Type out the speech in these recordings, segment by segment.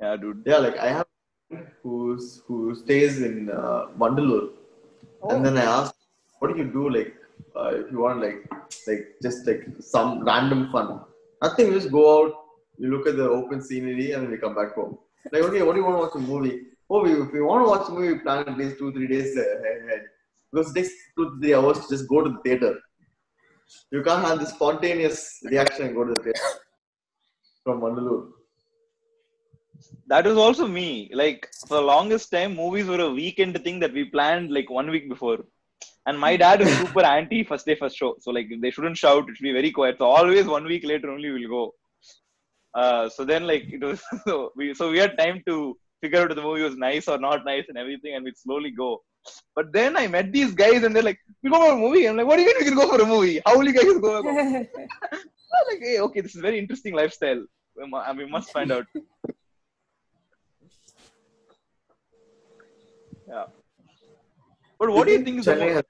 Yeah, dude. Yeah, like I have who's who stays in uh, Vandalur, and then I asked, "What do you do? Like, uh, if you want, like, like just like some random fun? Nothing. You just go out, you look at the open scenery, and then we come back home. Like, okay, what do you want to watch a movie? Oh, we, if we want to watch a movie, we plan at least two, three days ahead. Because it takes two, three hours to just go to the theater. You can't have this spontaneous reaction and go to the theater from Vandalur. That was also me. Like for the longest time, movies were a weekend thing that we planned like one week before. And my dad is super anti first day first show. So like they shouldn't shout, it should be very quiet. So always one week later only we'll go. Uh, so then like it was so we so we had time to figure out if the movie was nice or not nice and everything and we'd slowly go. But then I met these guys and they're like, we go for a movie. I'm like, what do you mean we can go for a movie? How will you guys go? Like, hey, okay, this is very interesting lifestyle. We must find out. Yeah. But what do you think is the Chennai mo- has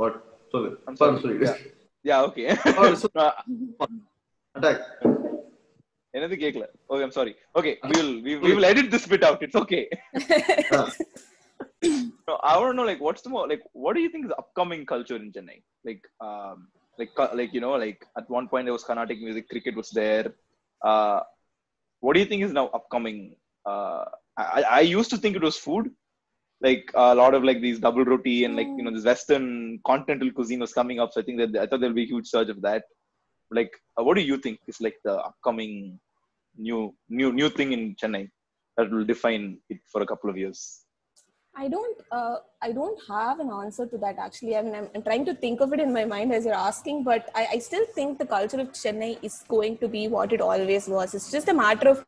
what? Sorry, I'm sorry, sorry. sorry. Yeah, okay. Oh, so- Uh, Attack. என்னது கேக்கல okay I'm sorry okay we will we, we will edit this bit out it's okay Ah, no, i want to know like what's the more like what do you think is the upcoming culture in chennai like um like cu- like you know like at one point there was carnatic music cricket was there uh what do you think is now upcoming uh i i used to think it was food like a lot of like these double roti and like you know this western continental cuisine was coming up so i think that i thought there'll be a huge surge of that like uh, what do you think is like the upcoming new new new thing in chennai that will define it for a couple of years I don't uh, I don't have an answer to that actually. I mean, I'm, I'm trying to think of it in my mind as you're asking, but I, I still think the culture of Chennai is going to be what it always was. It's just a matter of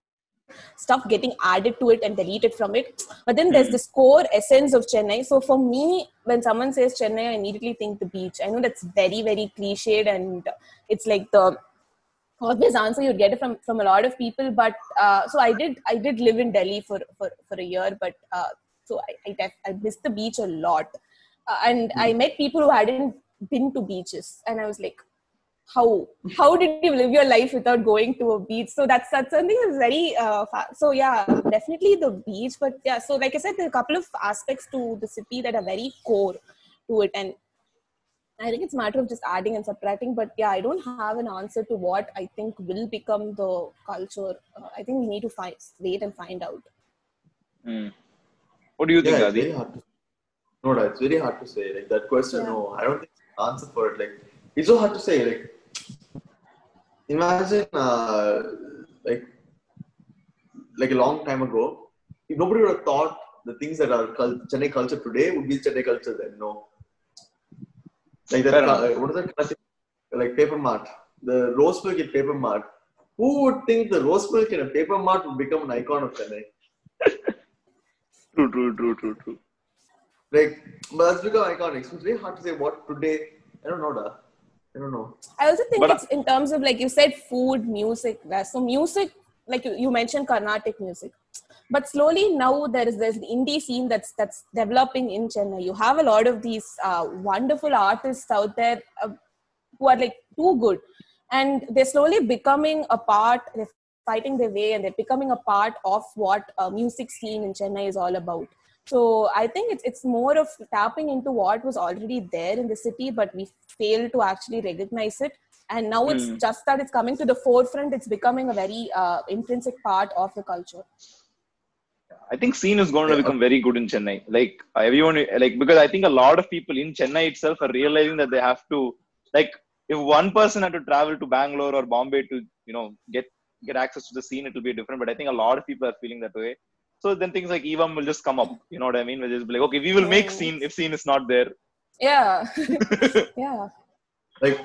stuff getting added to it and deleted from it. But then there's this core essence of Chennai. So for me, when someone says Chennai, I immediately think the beach. I know that's very, very cliched and it's like the obvious answer you'd get it from from a lot of people but uh, so i did i did live in delhi for for, for a year but uh, so i I, def- I missed the beach a lot uh, and i met people who hadn't been to beaches and i was like how how did you live your life without going to a beach so that's that's something that's very uh, fa- so yeah definitely the beach but yeah so like i said there are a couple of aspects to the city that are very core to it and I think it's a matter of just adding and subtracting, but yeah, I don't have an answer to what I think will become the culture. Uh, I think we need to find wait and find out. Hmm. what do you think yeah, Adi? very hard to no, no, it's very hard to say. Like that question, Yeah. no, I don't think an answer for it. Like it's so hard to say. Like imagine, uh, like like a long time ago, if nobody would have thought the things that are Chennai culture today would be Chennai culture then. No, like that. Enough. what is that? Like paper mart, the rose milk in paper mart. Who would think the rose milk in a paper mart would become an icon of Chennai? true true true true true Like, but that's become iconic. So it's very hard to say what today. I don't know, da. I don't know. I also think But, it's in terms of like you said, food, music. So music, like you, you mentioned Carnatic music, but slowly now there is there's an indie scene that's that's developing in Chennai. You have a lot of these uh, wonderful artists out there uh, who are like too good, and they're slowly becoming a part. They're fighting their way, and they're becoming a part of what uh, music scene in Chennai is all about. So I think it's it's more of tapping into what was already there in the city, but we fail to actually recognize it. And now it's Hmm. just that it's coming to the forefront. It's becoming a very uh, intrinsic part of the culture. I think scene is going to become very good in Chennai. Like everyone, like because I think a lot of people in Chennai itself are realizing that they have to, like, if one person had to travel to Bangalore or Bombay to, you know, get get access to the scene, it will be different. But I think a lot of people are feeling that way. So then things like Evam will just come up. You know what I mean? We'll just be like, okay, we will make scene if scene is not there. Yeah, yeah. Like,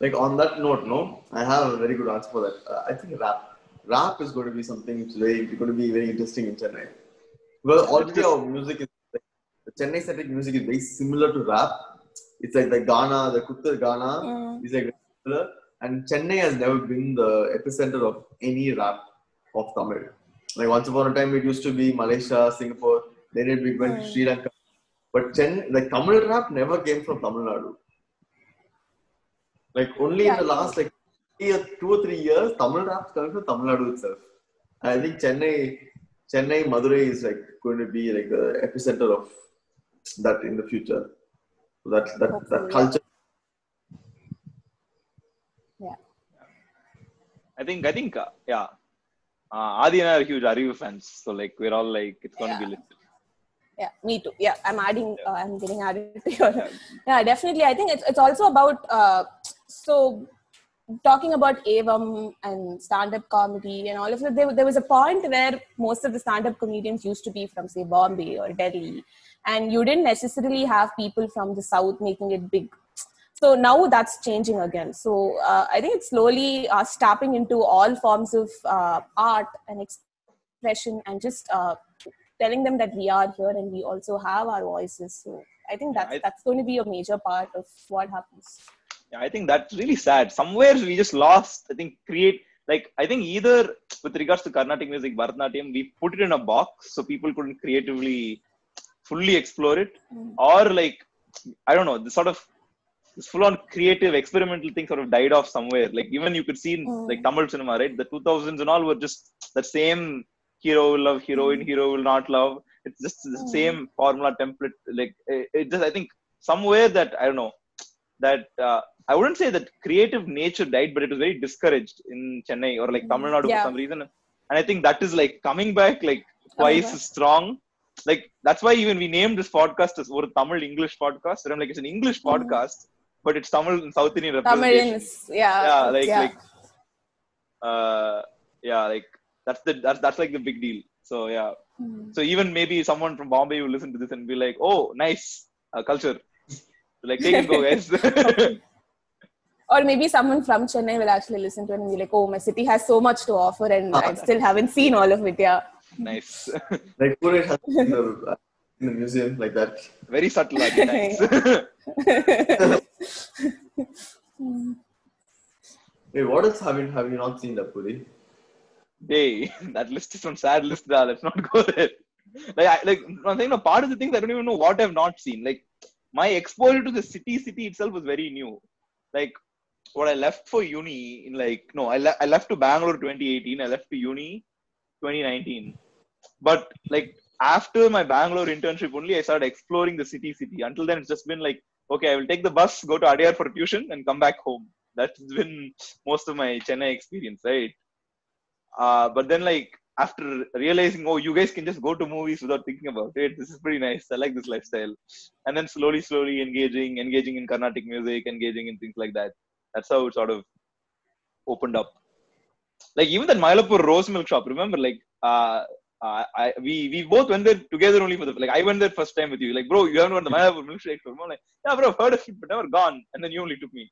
like on that note, no, I have a very good answer for that. Uh, I think rap, rap is going to be something which is very going to be very interesting in Chennai. Well, already our music is like, the Chennai centric music is very similar to rap. It's like the Ghana, the Kuttar Ghana Mm. is like similar. And Chennai has never been the epicenter of any rap of Tamil. Like once upon a time, it used to be Malaysia, Singapore. Then it went to Mm. Sri Lanka. But Chennai, like Tamil rap never came from Tamil Nadu. Like only in the last like three two or three years, Tamil rap is coming from Tamil Nadu itself. I think Chennai, Chennai, Madurai is like going to be like the epicenter of that in the future. So that that Hopefully, that yeah. culture. Yeah. I think I think uh, yeah. Uh, Adi and I are huge Arivu fans, so like we're all like it's gonna be Yeah. lit. Yeah, me too. Yeah, I'm adding. Uh, I'm getting added to your. Yeah, definitely. I think it's it's also about uh, so talking about Evam and stand-up comedy and all of that. There, there was a point where most of the stand-up comedians used to be from say Bombay or Delhi, and you didn't necessarily have people from the south making it big. So now that's changing again. So uh, I think it's slowly uh, tapping into all forms of uh, art and expression and just uh, telling them that we are here and we also have our voices. So I think that's I- that's going to be a major part of what happens. Yeah, I think that's really sad. Somewhere we just lost. I think create like I think either with regards to Carnatic music, Bharatanatyam, we put it in a box so people couldn't creatively fully explore it, Mm. or like I don't know, the sort of this full-on creative experimental thing sort of died off somewhere. Like even you could see in Mm. like Tamil cinema, right? The 2000s and all were just the same hero will love heroine, hero will not love. It's just the Mm. same formula template. Like it, it just I think somewhere that I don't know that uh, I wouldn't say that creative nature died, but it was very discouraged in Chennai or like Tamil Nadu Yeah. for some reason. And I think that is like coming back like twice as strong. Like that's why even we named this podcast as ஒரு Tamil English podcast. And I'm like it's an English podcast, but it's Tamil and South Indian representation. Tamilians, yeah, Yeah, like yeah. like uh yeah, like that's the that's that's like the big deal. So yeah. Mm. So even maybe someone from Bombay will listen to this and be like, "Oh, nice uh, culture." Like, take it, go, guys. or maybe someone from Chennai will actually listen to it and be like, "Oh, my city has so much to offer, and I still haven't seen all of it." Yeah, nice, Like Puresh has in the, museum like that. very subtle. Adi, nice. Hey, what else have you have you not seen, Puri? hey, that list is some sad list. Da. Let's not go there. Like, I, like I'm saying, no, part of the things I don't even know what I've not seen. Like, my exposure to the city, city itself was very new. Like, what I left for uni in like no, I, le- I left to Bangalore 2018. I left to uni 2019. But like after my Bangalore internship, only I started exploring the city, city. Until then, it's just been like, okay, I will take the bus, go to Adyar for tuition, and come back home. That's been most of my Chennai experience, right? Uh, but then like after realizing, oh, you guys can just go to movies without thinking about it. This is pretty nice. I like this lifestyle. And then slowly, slowly engaging, engaging in Carnatic music, engaging in things like that. That's how it sort of opened up. Like even that Mylapore rose milk shop, remember? Like uh, uh, I we we both went there together only for the like I went there first time with you. Like, bro, you haven't went to have a milkshake for more. Like, yeah, bro, I've heard of it, but never gone. And then you only took me.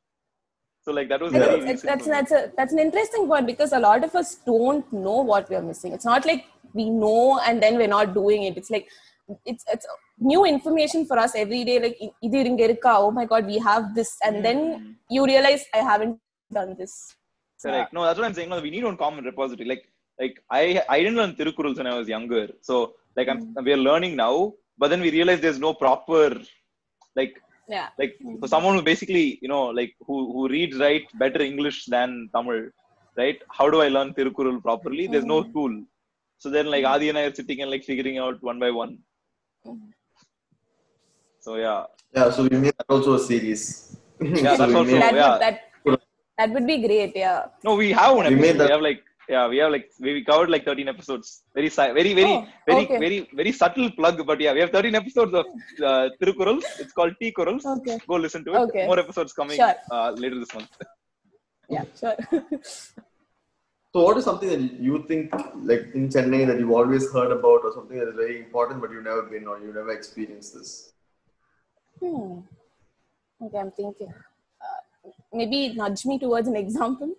So like that was that's that's a that's an interesting point because a lot of us don't know what we are missing. It's not like we know and then we're not doing it. It's like it's it's new information for us every day. Like oh my god, we have this, and then mm-hmm. you realize I haven't done this. Correct. Yeah. No, that's what I'm saying. No, we need one common repository. Like like I I didn't learn Tirukurals when I was younger. So like I'm mm. we are learning now, but then we realize there's no proper like Yeah. like for someone who basically you know like who who reads write better English than Tamil, right? How do I learn Tirukural properly? There's no mm-hmm. tool. So then like mm-hmm. Adi and I are sitting and like figuring out one by one. Mm-hmm. So yeah, Yeah, so we made that also a series. Yeah, so that's also- made, that yeah. would that that would be great. Yeah. no, we have one We episode. made We, have like yeah, we have like we we covered like 13 episodes. Very very very Oh, very okay. very very subtle plug, but yeah, we have 13 episodes of uh, Tirukurals. It's called T Kurals. Okay. Go listen to it. Okay. More episodes coming Sure. uh, later this month. Yeah. Sure. so what is something that you think like in Chennai that you've always heard about or something that is very important but you've never been or you've never experienced this? Hmm. Okay, I'm thinking. Uh, maybe nudge me towards an example.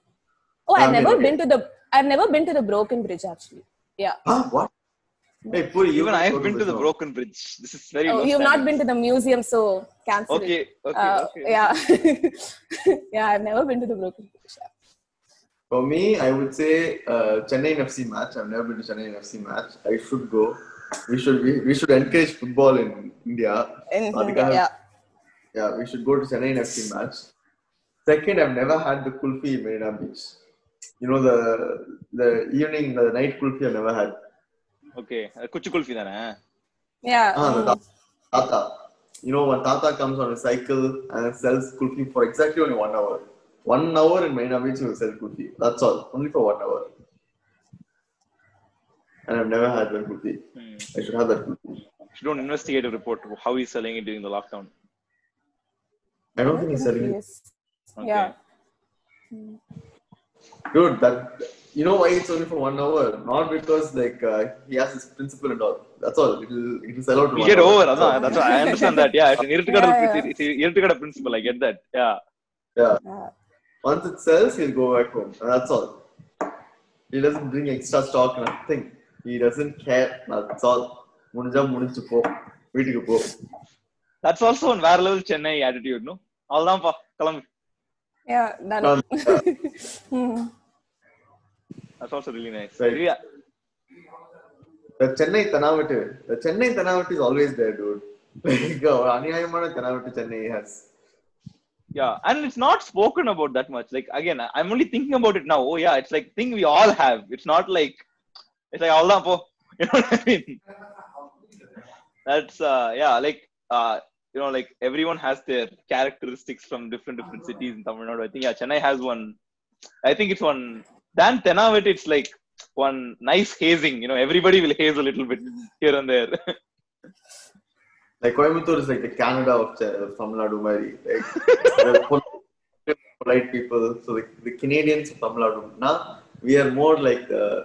Oh, I've never okay. been to the. I've never been to the Broken Bridge actually. Yeah. Huh? What? Hey, Puri, even I have been to the Broken Bridge. This is very. Oh, you've not been to the museum, so cancel okay, it. Okay, uh, okay. Yeah, yeah. I've never been to the Broken Bridge. Yeah. For me, I would say uh, Chennai FC match. I've never been to Chennai FC match. I should go. We should we, we should encourage football in India. In India, yeah. Yeah, we should go to Chennai FC match. Second, I've never had the kulfi in Marina Beach you know the the evening the night kulfi I never had. Okay, kuchu kulfi then. Yeah. Ah, tata. You know when tata comes on a cycle and sells kulfi for exactly only one hour. One hour in Marina Beach he will sell kulfi. That's all, only for one hour. And I've never had that kulfi. Hmm. I should have that kulfi. Should do an investigative report how he's selling it during the lockdown. I don't think he's selling it. Okay. Yeah. Dude, that you know why it's only for one hour? Not because like uh, he has his principle and all. That's all. It'll it'll sell out. in We one get hour. over. That's That's, all. that's why I understand that. Yeah, it's an irritakada, Yeah, yeah. it's an irritakada principle. I get that. Yeah. Yeah. Yeah. Once it sells, he'll go back home. And that's all. He doesn't bring extra stock, nothing. He doesn't care. That's all. முடிஞ்சா முடிஞ்சு போ வீட்டுக்கு போ That's also on வேற level Chennai attitude, no? அவ்வளவுதான்ப்பா கிளம்பு yeah, that. Um. Hmm. That's also really nice. Right. Yeah. The Chennai Tanavatu. The Chennai Tanavatu is always there, dude. Chennai has. Yeah, and it's not spoken about that much. Like again, I'm only thinking about it now. Oh yeah, it's like thing we all have. It's not like it's like all that. You know what I mean? That's uh yeah, like uh you know, like everyone has their characteristics from different different cities in Tamil Nadu. I think yeah, Chennai has one. I think it's one. Than Tenavet, it's like one nice hazing. You know, everybody will haze a little bit here and there. Like Coimbatore is like the Canada of Tamil Nadu, Mari. Like they're full of polite people. So the, the Canadians of Tamil Nadu. Now we are more like uh,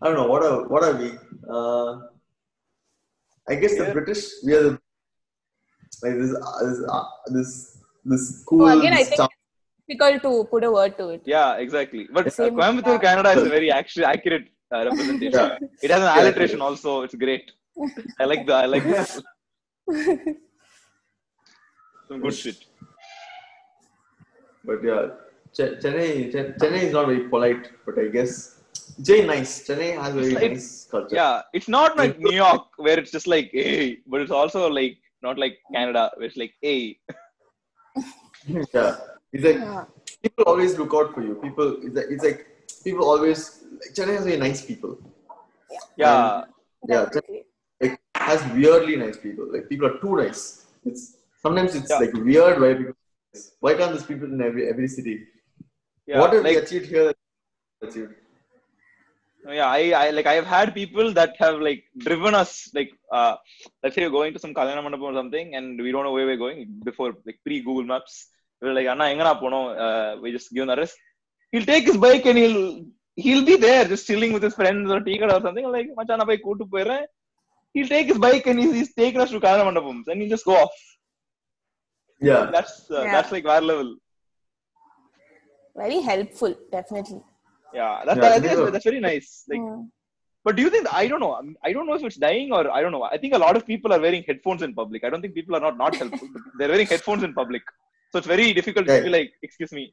I don't know what are what are we? Uh, I guess the British. We are the, like this uh, this uh, this this cool. So again, I this think it's difficult to put a word to it. Yeah, exactly. But uh, Same- Coimbatore, yeah. Canada is a very actually accurate uh, representation. Yeah. It has an Yeah. alliteration also. It's great. I like the I like this. some good shit. But yeah, Ch- Chennai, Ch- Chennai is not very polite, but I guess Jay nice. Chennai has very It's like- nice culture. Yeah, it's not like New York where it's just like hey, but it's also like not like Canada where it's like hey. yeah. It's like Yeah. people always look out for you. People, it's like, it's like people always. Like, Chennai has very nice people. Yeah, Yeah, Definitely. Like has weirdly nice people. Like people are too nice. It's sometimes it's Yeah. like weird why people. Why can't these people in every every city? yeah. what have we like achieved here? that we Achieved yeah, I, I like I have had people that have like driven us like uh let's say you're going to some Kalyana Mandapam or something and we don't know where we're going before like pre Google Maps. We're like, Anna, எங்கடா போனோம்? Uh, we just give an address. He'll take his bike and he'll he'll be there just chilling with his friends or tea கடை or something. Like, மச்சான் நான் போய் கூட்டு போயிடுறேன். He'll take his bike and he's, he's taking us to Kalyana Mandapam and he'll just go off. Yeah. That's uh, Yeah. that's like our level. Very helpful, definitely. Yeah, that's, Yeah, I think these that's, are- that's very nice. Like, Mm. But do you think I don't know? I'm- don't know if it's dying or I don't know. I think a lot of people are wearing headphones in public. I don't think people are not not helpful. they're wearing headphones in public, so it's very difficult to be like, excuse me.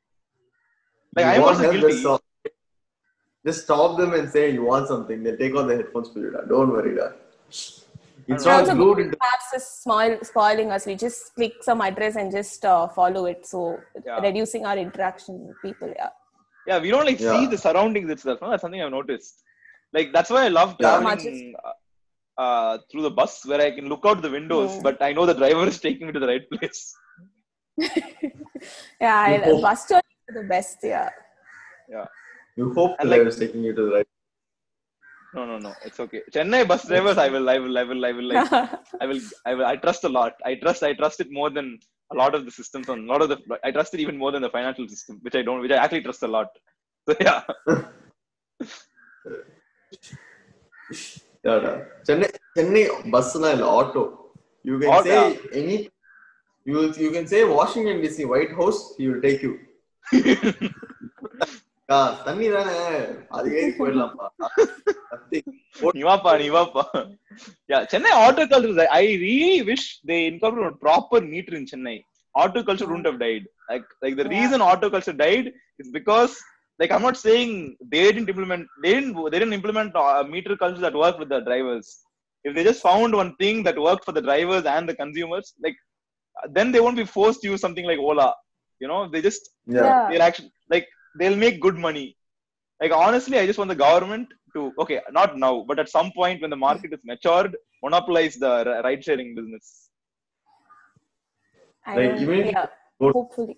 Like You I'm want also help, guilty. Just stop, just stop them and say you want something. They'll take out the headphones for you. Da. Don't worry, da. It's know. not Also, glued Google into. Maps is small, spoiling us. We just click some address and just uh, follow it. So Yeah. reducing our interaction with people. Yeah. Yeah, we don't like see the surroundings itself. No? That's something I've noticed. Like that's why I love Yeah. traveling uh, uh, through the bus where I can look out the windows, Mm. but I know the driver is taking me to the right place. Yeah, I, You hope- bus journey is the best. Yeah. Yeah. You hope the And like- driver is taking you to the right. No, no, no. It's okay. Chennai bus drivers, I will, I will, I will, I will like I will, I will, I trust a lot. I trust, I trust it more than a lot of the systems on a lot of the, I trust it even more than the financial system, which I don't, which I actually trust a lot. So yeah, Yeah, da. Chennai, Chennai bus na இல்ல auto. You can Auto. say any. You will, you can say Washington DC White House. He தண்ணி தானே அது ஏறி போயிடலாம்ப்பா Nothing. நீ வாப்பா, நீ வாப்பா. Yeah, Chennai auto culture, is- I really wish they incorporated a proper meter in Chennai. Auto culture wouldn't have died. Like, like the Yeah. reason auto culture died is because, like, I'm not saying they didn't implement, they didn't, they didn't implement uh, meter culture that worked with the drivers. If they just found one thing that worked for the drivers and the consumers, like, then they won't be forced to use something like Ola. You know, they just Yeah. they'll actually like they'll make good money. Like honestly, I just want the government to okay, not now, but at some point when the market is matured, monopolize the r- ride sharing business. I Like, don't- even if yeah, go- hopefully.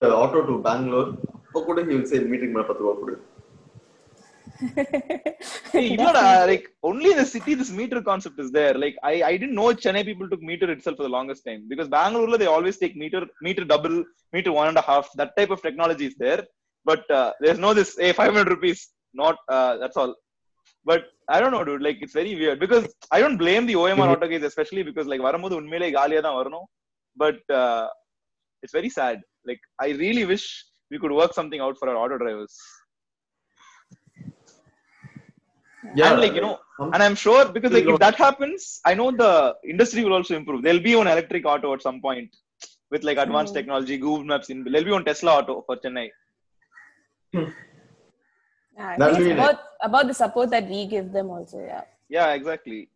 the auto to Bangalore, அப்போ கூட he will say meeting மேல பத்து ரூபா கொடு Hey, இல்லடா, like only in the city this meter concept is there. Like I, I didn't know Chennai people took meter itself for the longest time because Bangalore they always take meter, meter double, meter one and a half. That type of technology is there, but uh, there's no this. Hey, 500 rupees, not uh, that's all. But I don't know, dude. Like it's very weird because I don't blame the OMR auto guys, especially because like வரும்போது உண்மையிலே காலியா தான் வரணும். But uh, it's very sad. Like I really wish we could work something out for our auto drivers. yeah and like you know some- and i'm sure because like if Still that happens i know the industry will also improve there'll be an electric auto at some point with like advanced Mm. technology google maps in there'll be one tesla auto for chennai Yeah, I That'll think about, about the support that we give them also. Yeah. yeah exactly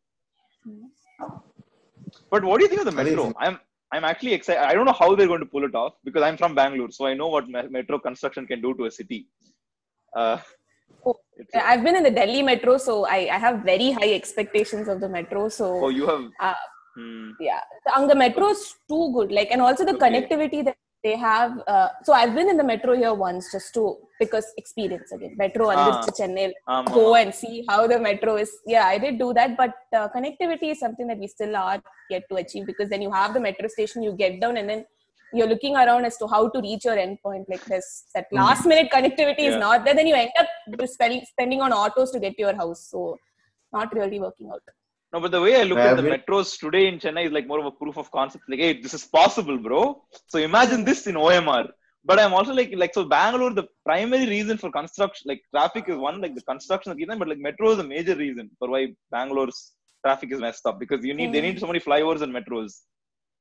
but what do you think of the metro i'm i'm actually excited i don't know how they're going to pull it off because i'm from bangalore so i know what metro construction can do to a city uh Oh, I've been in the Delhi metro, so I, I have very high expectations of the metro. So oh you have uh, hmm. yeah, the, and the metro is too good. Like, and also the Okay. connectivity that they have. Uh, so I've been in the metro here once just to because experience again. Metro and to Chennai, Um, go and see how the metro is. Yeah, I did do that, but uh, connectivity is something that we still are yet to achieve because then you have the metro station, you get down, and then you're looking around as to how to reach your endpoint. Like this, that last minute connectivity is not there. Then you end up spending spending on autos to get to your house. So not really working out. No, but the way I look at the metros today in Chennai is like more of a proof of concept. Like, hey, this is possible, bro. So imagine this in OMR. But I'm also like, like so Bangalore, the primary reason for construction, like traffic is one, like the construction of Ethan, but like metro is a major reason for why Bangalore's traffic is messed up because you need they need so many flyovers and metros.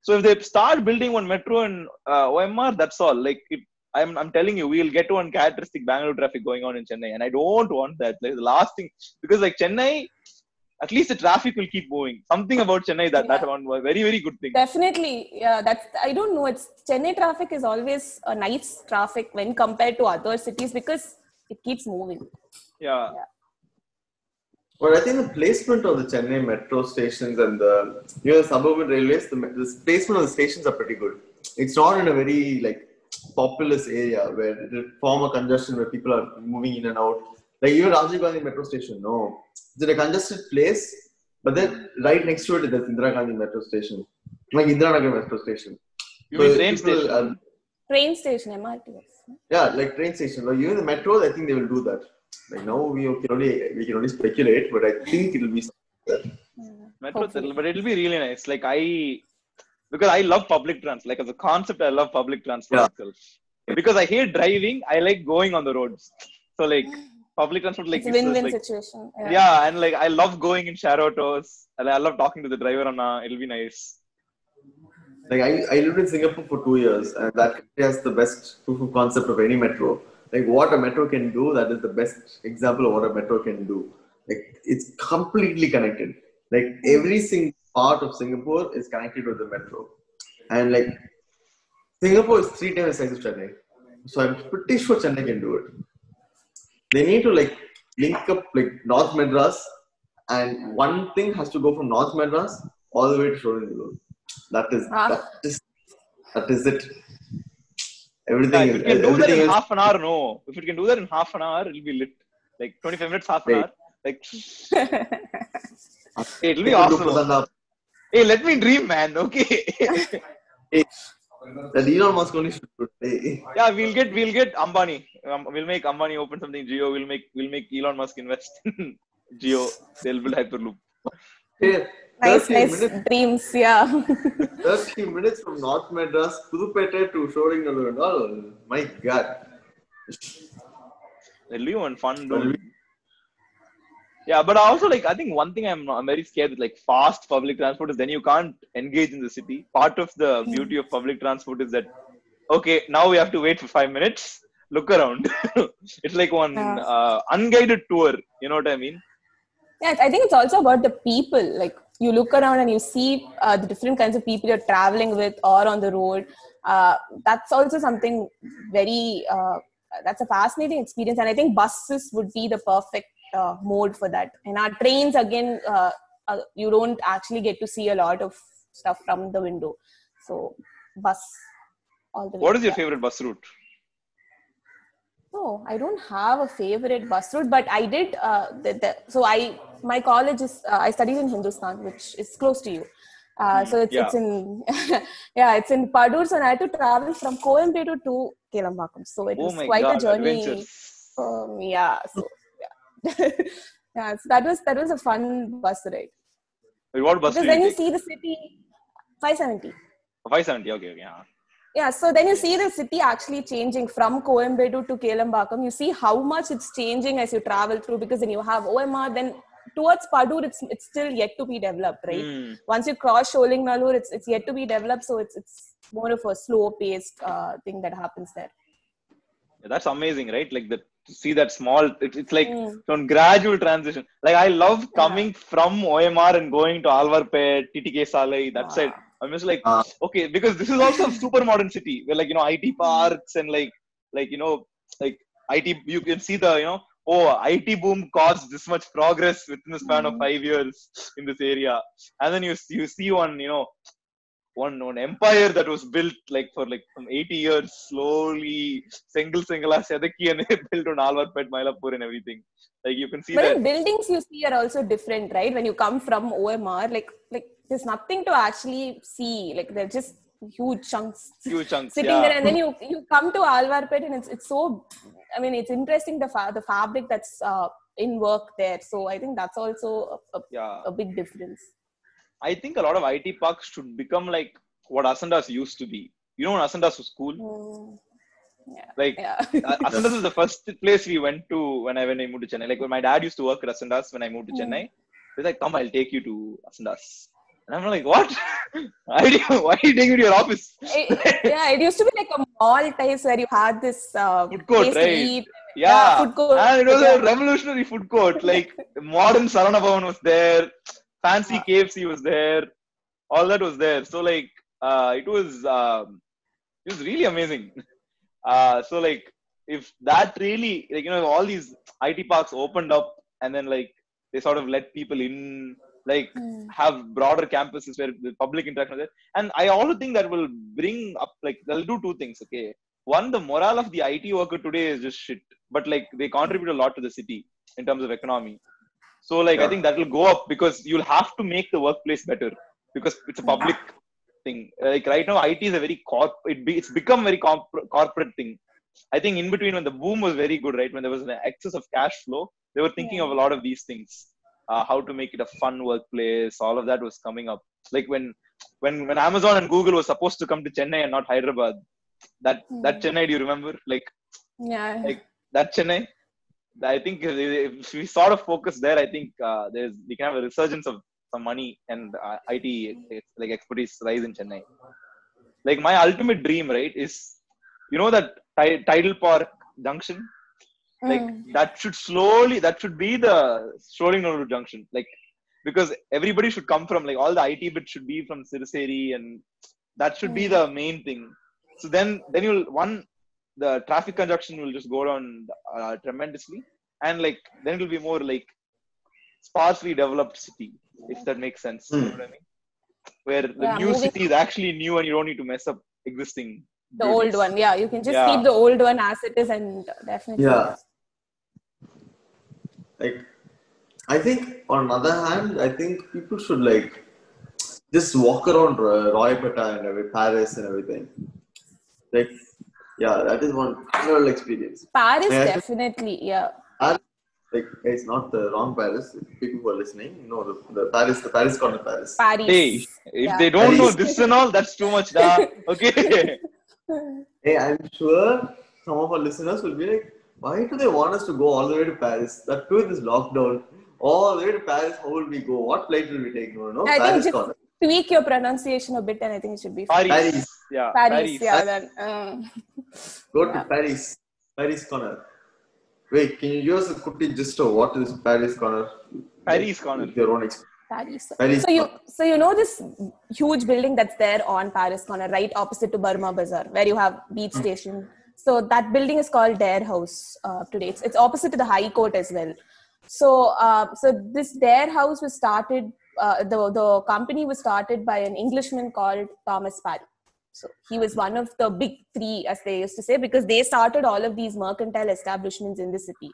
So if they start building one metro in uh, OMR, that's all. Like it, I'm I'm telling you, we'll get one characteristic Bangalore traffic going on in Chennai, and I don't want that. Like the last thing, because like Chennai, at least the traffic will keep moving. Something about Chennai that that one was very very good thing. Definitely, yeah. That's I don't know. It's Chennai traffic is always a nice traffic when compared to other cities because it keeps moving. Yeah, Well, I think the placement of the Chennai metro stations and the you know suburban railways, the, the placement of the stations are pretty good. It's not in a very like populous area where it will form a congestion where people are moving in and out. Like even Rajiv Gandhi metro station, no, it's in a congested place, but then right next to it is there's Indira Gandhi metro station, like Indira Nagar metro station. you So mean train people station? are- Train station, MRT. yeah, like train station. Like even the metro, I think they will do that. Like now we can only we can only speculate, but I think it will be. Hmm. Metro, but it'll be really nice. Like I, because I love public transport. Like as a concept, I love public transport Yeah. itself. Because I hate driving, I like going on the roads. So like public transport, like It's a win-win like, situation. yeah. and like I love going in share autos, and I love talking to the driver. And uh, it'll be nice. Like I, I lived in Singapore for two years, and that country has the best proof of concept of any metro. Like what a metro can do, that is the best example of what a metro can do. Like it's completely connected. Like every single part of Singapore is connected with the metro, and like Singapore is three times the size of Chennai, so I'm pretty sure Chennai can do it. They need to like link up like North Madras, and one thing has to go from North Madras all the way to Sholinganallur. That is Ah. that is that is it. Yeah, Everything if is it can do that in else. half an hour, no. If it can do that in half an hour, it'll be lit. Like 25 minutes, half an Right. hour. Like hey, it'll be They can do awesome. Hey, let me dream, man. Okay. That Elon Musk only should do. Yeah, we'll get we'll get Ambani. Um, we'll make Ambani open something. Jio. We'll make we'll make Elon Musk invest in Jio. They'll build Hyperloop. hey, nice, nice minutes, dreams. Yeah. 30 minutes from North Madras, Pudupete to Sholinganallur and all. My God. It'll be one fun. It'll Dude. Yeah, but also like I think one thing I'm I'm very scared with like fast public transport is then you can't engage in the city. Part of the beauty of public transport is that okay, now we have to wait for five minutes. Look around. it's like one Yeah. uh, unguided tour. You know what I mean? Yeah, I think it's also about the people. Like you look around and you see uh, the different kinds of people you're traveling with or on the road. Uh, that's also something very uh, that's a fascinating experience, and I think buses would be the perfect uh, mode for that. And our trains again, uh, uh, you don't actually get to see a lot of stuff from the window. So bus all the way. What is your Yeah. favorite bus route? No, I don't have a favorite bus route, but I did. Uh, the, the, so I my college is uh, I studied in Hindustan, which is close to you. Uh, so it's it's in yeah it's in Padur. So I had to travel from Koyambedu to Kelambakkam. So it Oh was quite god, a journey. me. yeah, so yeah. So that was that was a fun bus ride Wait, what bus because then you you see the city. 570. 570. Okay, okay. Yeah. Yeah, so then you see the city actually changing from Koyambedu to Kelambakkam. You see how much it's changing as you travel through because then you have OMR, then towards Padur, it's it's still yet to be developed, right? Hmm. Once you cross Sholinganallur, it's it's yet to be developed, so it's it's more of a slow paced uh, thing that happens there. Yeah, that's amazing, right? Like to see that small. It, it's like Mm. some gradual transition. Like I love coming from OMR and going to Alwarpet, TTK Salai, that Wow. side. I'm just like, Ah. okay, because this is also a super modern city where like you know IT parks and like like you know like IT. You can see the you know oh IT boom caused this much progress within the span of Mm. five years in this area, and then you you see one you know one one empire that was built like for like some 80 years slowly single single sedaki and they built on Alwarpet, Mylapore and everything. Like you can see But that. buildings you see are also different, right? When you come from OMR, like like there's nothing to actually see. Like they're just huge chunks Huge chunks. sitting yeah. there, and then you you come to Alwarpet, and it's it's so. I mean, it's interesting the fa- the fabric that's uh, in work there. So I think that's also a, a, yeah. a big difference. I think a lot of IT parks should become like what Ascendas used to be. You know when Ascendas was cool? Mm. Yeah. Like Yeah. Ascendas was the first place we went to when I when I moved to Chennai. Like when my dad used to work at Ascendas when I moved to Mm. Chennai. He's like, "Come, I'll take you to Ascendas." And I'm like, "What? why, do you, why are you taking me to your office?" It- yeah, it used to be like a mall type where you had this uh, Food court, right? eat. Yeah, food court. and it was Yeah. a revolutionary food court. Like modern Saravana Bhavan was there, fancy Yeah. KFC was there, all that was there. So like, uh, it was um, it was really amazing. Uh, so like, if that really like you know all these IT parks opened up and then like they sort of let people in, like Mm. have broader campuses where the public interaction is there. And I also think that will bring up like they'll do two things. Okay, one, the morale of the IT worker today is just shit, but like they contribute a lot to the city in terms of economy. So like I think that will go up because you'll have to make the workplace better because it's a public thing. Like right now, IT is a very corp. It be, it's become very corp- corporate thing. I think in between when the boom was very good, right? When there was an excess of cash flow, they were thinking Yeah. of a lot of these things. Uh, how to make it a fun workplace. All of that was coming up. Like when when when Amazon and Google was supposed to come to Chennai and not Hyderabad. That that Hmm. Chennai, do you remember? Like Yeah. like that Chennai. I think if we sort of focus there, I think uh, there's we can have a resurgence of some money and uh, IT like expertise rise in Chennai. Like my ultimate dream, right, is you know that Ti- Tidel Park Junction, like Mm. that should slowly that should be the Sholinganallur Junction, like because everybody should come from like all the IT bit should be from Siruseri and that should be Mm. the main thing. So then then you'll one the traffic congestion will just go down uh, tremendously and like then it will be more like sparsely developed city if that makes sense you know Hmm. what i mean where the Yeah, new moving- city is actually new and you don't need to mess up existing the old one yeah you can just Yeah. keep the old one as it is and definitely Yeah. Like, I think on another hand, I think people should like just walk around uh, Royapettah and every Paris and everything. Like, yeah, that is one real experience. paris Yeah. definitely yeah Paris, like, it's not the wrong Paris. If people who are listening, you know, the, the Paris, the Paris corner Paris. paris hey if Yeah. they don't know this and all that's too much da. okay Hey, I'm sure some of our listeners will be like, why do they want us to go all the way to Paris? That too in this lockdown. All the way to Paris, how will we go? What flight will we take? No, no, I Paris just corner. Tweak your pronunciation a bit and i think it should be fine. paris, Paris. yeah paris, yeah then uh, Go to Yeah. Paris. Paris corner. Wait, can you give us a quick gist of what is Paris corner? Paris corner. With your own experience. Paris. Paris. So you so you know this huge building that's there on Paris corner, right opposite to Burma Bazaar, where you have beach station, So that building is called Dare House uh, today. It's, it's opposite to the High Court as well. So, uh, so this Dare House was started. Uh, the the company was started by an Englishman called Thomas Parry. So he was one of the big three, as they used to say, because they started all of these mercantile establishments in the city.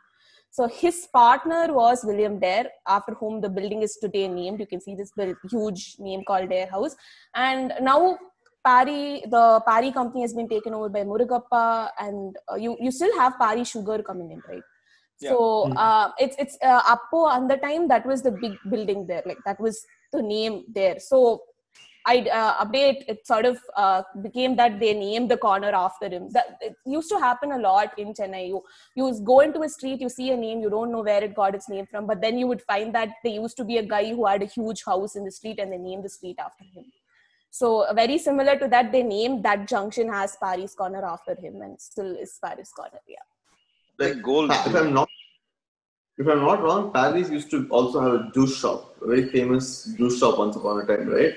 So his partner was William Dare, after whom the building is today named. You can see this build, huge name called Dare House. And now Parry, the Parry company has been taken over by Murugappa, and uh, you you still have Parry Sugar coming in, right? Yeah. So uh, it's it's uh, Appo. On the time, that was the big building there. Like that was the name there. So I uh, update it sort of uh, became that they named the corner after him. That it used to happen a lot in Chennai. You you go into a street, you see a name, you don't know where it got its name from, but then you would find that there used to be a guy who had a huge house in the street, and they named the street after him. So uh, very similar to that, they named that junction as Paris Corner after him, and still is Paris Corner. Yeah. Like gold. If I'm not, if I'm not wrong, Paris used to also have a juice shop, a very famous juice shop once upon a time, right?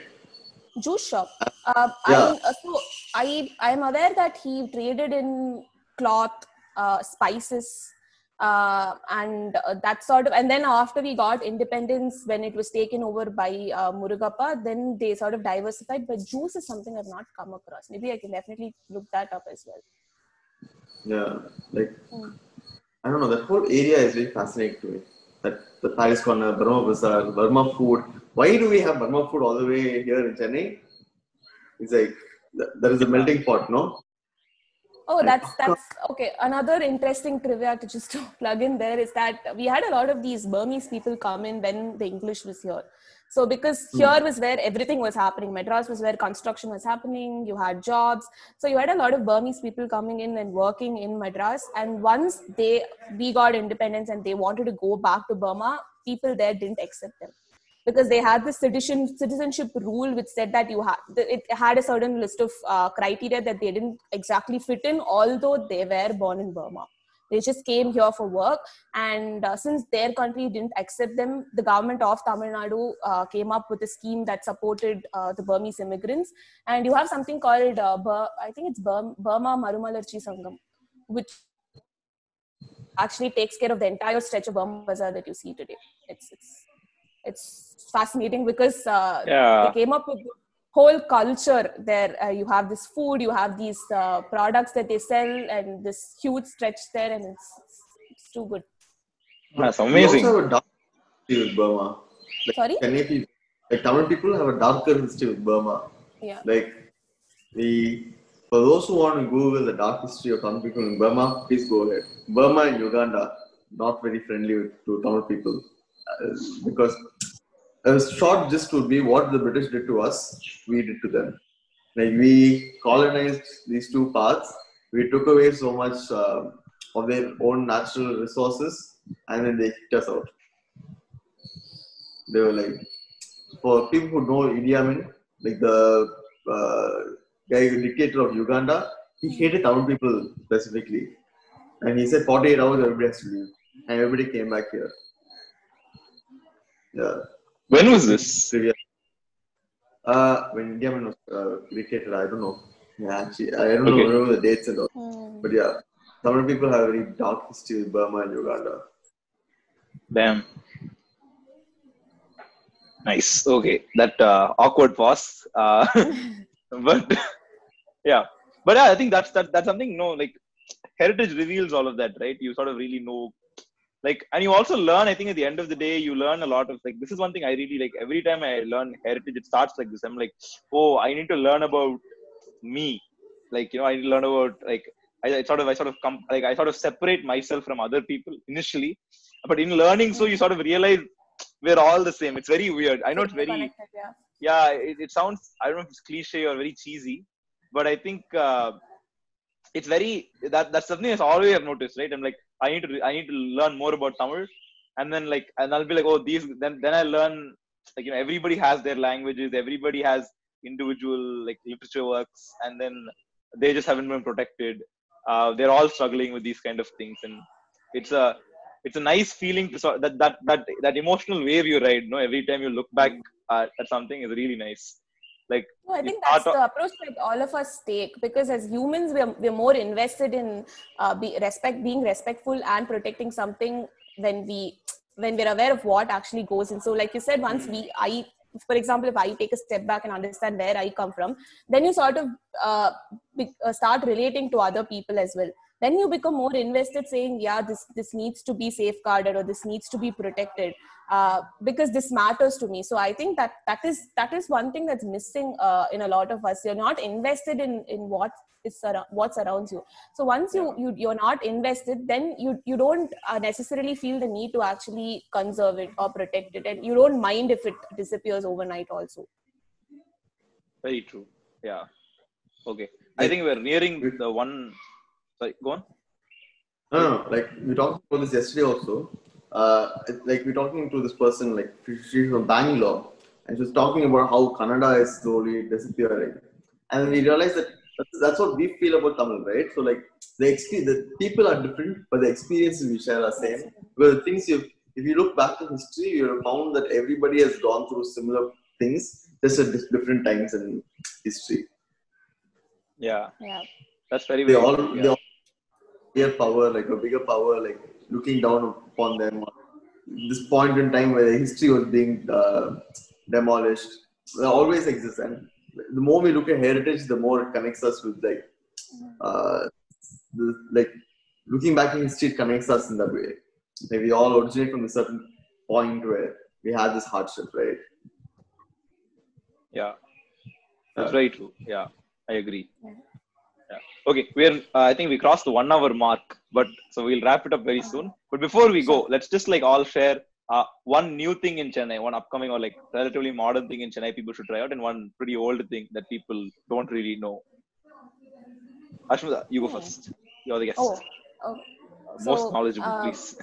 juice shop. Uh, Yeah. I, uh, so I I am aware that he traded in cloth, uh, spices, uh, and uh, that sort of. And then after we got independence, when it was taken over by uh, Murugappa, then they sort of diversified. But juice is something I've not come across. Maybe I can definitely look that up as well. Yeah, like Hmm. I don't know. That whole area is very fascinating to me. That the Paris Corner, Burma Bazaar, Burma food. Why do we have Burma food all the way here in Chennai? It's like there is a melting pot, no? Oh, that's that's okay. Another interesting trivia to just plug in there is that we had a lot of these Burmese people come in when the English was here. So because here was where everything was happening. Madras was where construction was happening. You had jobs. So you had a lot of Burmese people coming in and working in Madras. And once they we got independence and they wanted to go back to Burma, people there didn't accept them because they had this citizen citizenship rule which said that you had it had a certain list of uh, criteria that they didn't exactly fit in although they were born in burma they just came here for work. And uh, since their country didn't accept them the government of tamil nadu uh, came up with a scheme that supported uh, the burmese immigrants. And you have something called uh, Bur- i think it's Bur- burma marumalarchi sangam which actually takes care of the entire stretch of burma bazaar that you see today. It's it's it's fascinating because uh, Yeah. they came up with whole culture there uh, you have this food you have these uh, products that they sell and this huge stretch there and it's, it's too good That's We amazing. also have a dark history with Burma. Like Sorry? Chennai people, like Tamil people have a darker history with Burma. yeah Like the for those who want to Google the dark history of Tamil people in Burma, please go ahead. Burma and Uganda not very friendly with, to Tamil people uh, because a short gist would be what the British did to us, we did to them. Like we colonized these two parts, we took away so much uh, of their own natural resources, and then they kicked us out. They were like, for people who know Idi Amin, like the uh, guy, dictator of Uganda, he hated town people specifically, and he said 48 hours everybody has to leave, and everybody came back here. Yeah. When was this? Uh, when India was uh, dictated, I don't know. Yeah, actually, I don't Okay. know remember the dates and all. Hmm. But yeah, Tamil people have a very dark history with Burma and Uganda. Damn. Nice. Okay, that uh, awkward pause. Uh, but yeah, but yeah, I think that's that that's something. No, like heritage reveals all of that, right? You sort of really know, like, and you also learn. I think at the end of the day, you learn a lot of like. This is one thing I really like. Every time I learn heritage, it starts like this. I'm like, oh, I need to learn about me. Like, you know, I need to learn about like. I, I sort of I sort of come like I sort of separate myself from other people initially, but in learning so you sort of realize we're all the same. It's very weird. I know it's very yeah. yeah. It, it sounds I don't know if it's cliche or very cheesy, but I think uh, it's very that that's something that's always I've noticed. Right? I'm like I need to I need to learn more about Tamil, and then like and I'll be like oh these then then I learn like you know everybody has their languages, everybody has individual like literature works, and then they just haven't been protected. Uh, they're all struggling with these kind of things, and it's a it's a nice feeling to sort that that that that emotional wave you ride. You know, every time you look back at, at something is really nice. Like No, I think that's start the approach that all of us take because as humans, we're, we're more invested in uh, be respect, being respectful and protecting something when we when we're aware of what actually goes in. So, like you said, once we I for example, if I take a step back and understand where I come from, then you sort of uh, uh, start relating to other people as well. Then you become more invested, saying, "Yeah, this this needs to be safeguarded or this needs to be protected uh, because this matters to me." So I think that that is that is one thing that's missing uh, in a lot of us. You're not invested in in what is what surrounds you. So once you you you're not invested, then you you don't uh, necessarily feel the need to actually conserve it or protect it, and you don't mind if it disappears overnight. Also, very true. Yeah. Okay. I think we're nearing the one. Sorry, go on. No, no, like we talked about this yesterday also. Uh, like we're talking to this person, like she's from Bangalore, and she's talking about how Kannada is slowly disappearing, and we realized that that's, that's what we feel about Tamil, right? So like the experience, the people are different, but the experiences we share are same. Because the things you, if you look back to history, you have found that everybody has gone through similar things, just at different times in history. Yeah, yeah. that's very They all, true, they all bigger power, like a bigger power, like looking down upon them. This point in time where history was being uh, demolished, that always exists. And the more we look at heritage, the more it connects us with like, uh, the, like looking back in history, it connects us in that way. Like we all originate from a certain point where we had this hardship, right? Yeah, that's Yeah. very true. Yeah, I agree. Yeah. Yeah. Okay, we're. Uh, I think we crossed the one hour mark, but so we'll wrap it up very soon. But before we go, let's just like all share uh, one new thing in Chennai, one upcoming or like relatively modern thing in Chennai people should try out, and one pretty old thing that people don't really know. Ashmita, you go first. You're the guest. Oh, oh. Most So, knowledgeable, uh, please.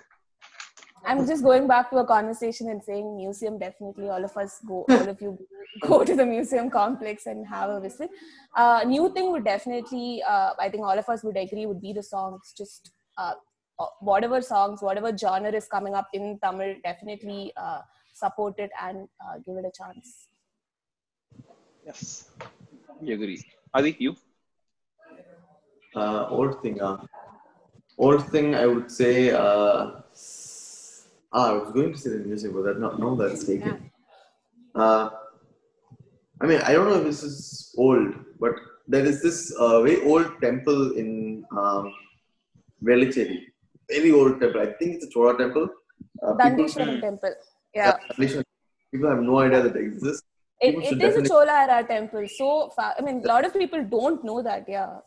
I'm just going back to a conversation and saying museum definitely all of us go all of you go to the museum complex and have a visit. Uh, new thing would definitely uh, I think all of us would agree would be the songs. Just uh, uh, whatever songs, whatever genre is coming up in Tamil, definitely uh, support it and uh, give it a chance. Yes, we agree. Adi, you? Uh, old thing, uh, old thing, I would say. Ah, I was going to say the music, but that not, now that's taken. Uh, I mean, I don't know if this is old, but there is this uh, very old temple in um, Velachery. Very old temple. I think it's a Chola temple. Uh, people, temple. Yeah, Dandeshwaram. people have no idea that it exists. it, it is a Chola era temple. So far, I mean, a lot of people don't know that. Yeah.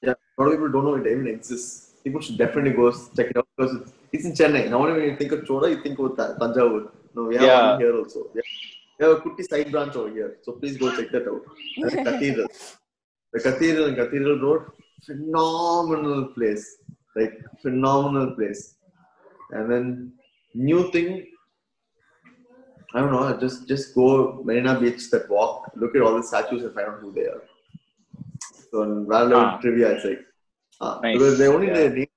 Yeah, a lot of people don't know it even exists. People should definitely go check it out because it's, it's in Chennai. Now, when you think of Chola, you think of Ta- Thanjavur. No, we have Yeah. one here also. We have, we have a Kutti side branch over here. So please go check that out. And the cathedral. The cathedral and Cathedral Road, phenomenal place. Like, phenomenal place. And then, new thing, I don't know, just just go Marina Beach, that walk, look at all the statues and find out who they are. So, in random Ah. trivia, it's like, Nice. because they only Yeah. their name,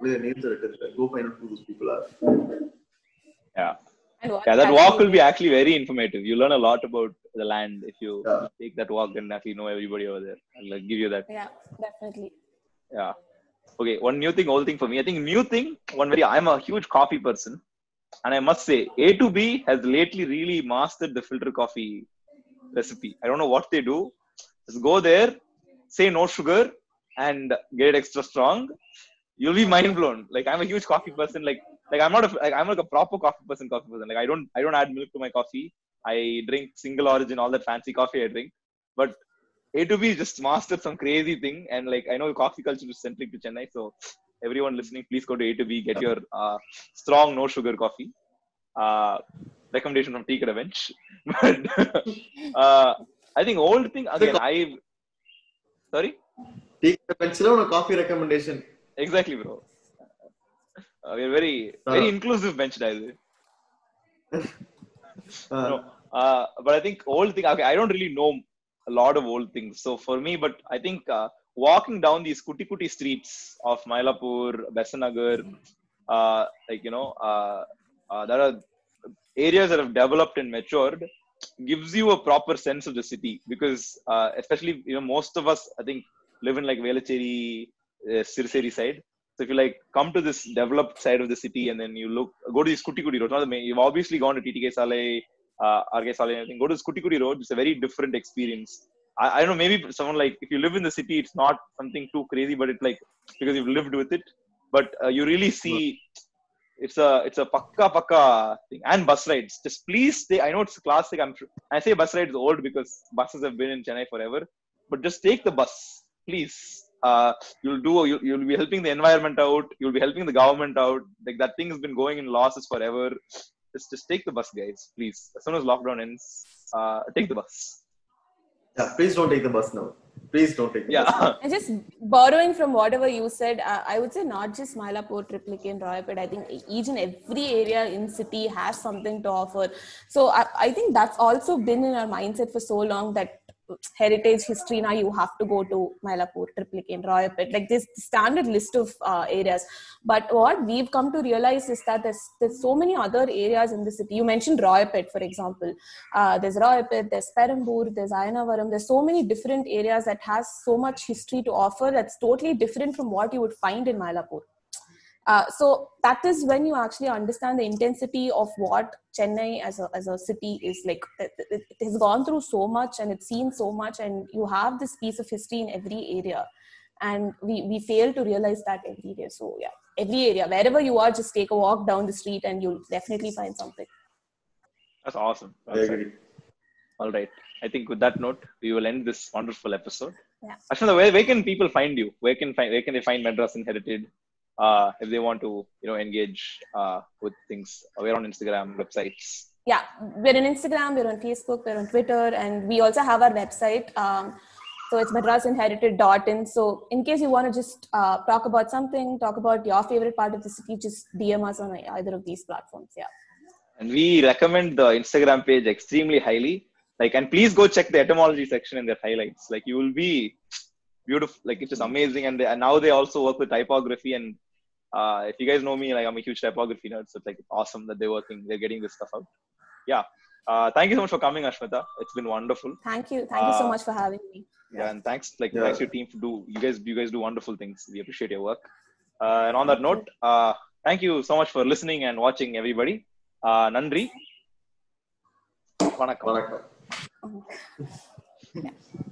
only their names are written there. Go find out who those people are. Yeah. Yeah, that walk will be actually very informative. You learn a lot about the land if you Yeah. take that walk and actually know everybody over there. I'll give you that. Yeah, definitely. Yeah. Okay, one new thing, old thing for me. I think new thing, one very, I'm a huge coffee person. And I must say, A2B has lately really mastered the filter coffee recipe. I don't know what they do. Just go there, say no sugar, and get it extra strong. You'll be mind blown. Like I'm a huge coffee person. Like like I'm not a like I'm like a proper coffee person. Coffee person. Like I don't I don't add milk to my coffee. I drink single origin, all that fancy coffee I drink. But A2B just mastered some crazy thing, and like I know coffee culture is centric to Chennai, so everyone listening, please go to A2B, get your uh, strong no sugar coffee. Uh, recommendation from Tea Bench. But uh, I think old thing again. I sorry Take the pencil on a coffee recommendation. exactly, bro. Uh, we're very very inclusive bench, guys. Uh, No, uh, but I think old thing. Okay, I don't really know a lot of old things. So for me, but I think uh, walking down these kuti kuti streets of Mylapore, Besant Nagar, uh, like you know, uh, uh, there are areas that have developed and matured. gives you a proper sense of the city because uh, especially you know most of us I think live in like Velachery, uh, Siruseri side. So if you like come to this developed side of the city and then you look go to these Kuti Kuti roads. You've obviously gone to TTK Salai, uh, RK Salai, and. Go to this Kuti Kuti road. It's a very different experience. I, I don't know. Maybe someone like if you live in the city, it's not something too crazy, but it's like because you've lived with it. But uh, you really see it's a it's a pakka pakka thing and bus rides just please stay i know it's classic i'm i say bus rides old because buses have been in chennai forever but just take the bus please uh, you'll do you, you'll be helping the environment out you'll be helping the government out like that thing has been going in losses forever just just take the bus guys please as soon as lockdown ends uh, take the bus Yeah, please don't take the bus now. Please don't take the bus. yeah And just borrowing from whatever you said, uh, I would say not just Mylapore, Triplicane, and Royapet. I think each and every area in city has something to offer. So I, I think that's also been in our mindset for so long that heritage history now you have to go to Mylapore, Triplicane, Royapet, like this standard list of uh, areas. But what we've come to realize is that there's there's so many other areas in the city. You mentioned Royapet, for example. Uh, there's Royapet, there's Perambur, there's Ayanavaram. There's so many different areas that has so much history to offer that's totally different from what you would find in Mylapore. Uh, so that is when you actually understand the intensity of what Chennai as a as a city is like. It, it, it has gone through so much and it's seen so much, and you have this piece of history in every area, and we we fail to realize that every day. So yeah, every area wherever you are, just take a walk down the street and you'll definitely find something. that's awesome I agree. All right. I think with that note, we will end this wonderful episode. Yeah. Ashwanda, where, where can people find you? Where can find where can they find Madras Inherited? Uh, if they want to, you know, engage uh, with things, we're on Instagram, websites. yeah we're on instagram we're on facebook we're on twitter and we also have our website um, so it's madrasinherited.in so in case you want to just uh, talk about something talk about your favorite part of the city just dm us on either of these platforms yeah And we recommend the Instagram page extremely highly. Like, and please go check the etymology section in their highlights. Like, you will be beautiful. Like, it's just amazing. And, they, and now they also work with typography. And uh, if you guys know me, like, I'm a huge typography nerd. So it's like awesome that they're working, they're getting this stuff out. Yeah. Uh, thank you so much for coming, Ashmita. It's been wonderful. thank you thank you so Uh, much for having me Yeah, and thanks, like, Yeah. thanks to your team for do. You guys, you guys do wonderful things. We appreciate your work. Uh, and on that Thank note, uh, thank you so much for listening and watching, everybody. Uh, Nandri. வணக்கம் Vanakkam. yeah.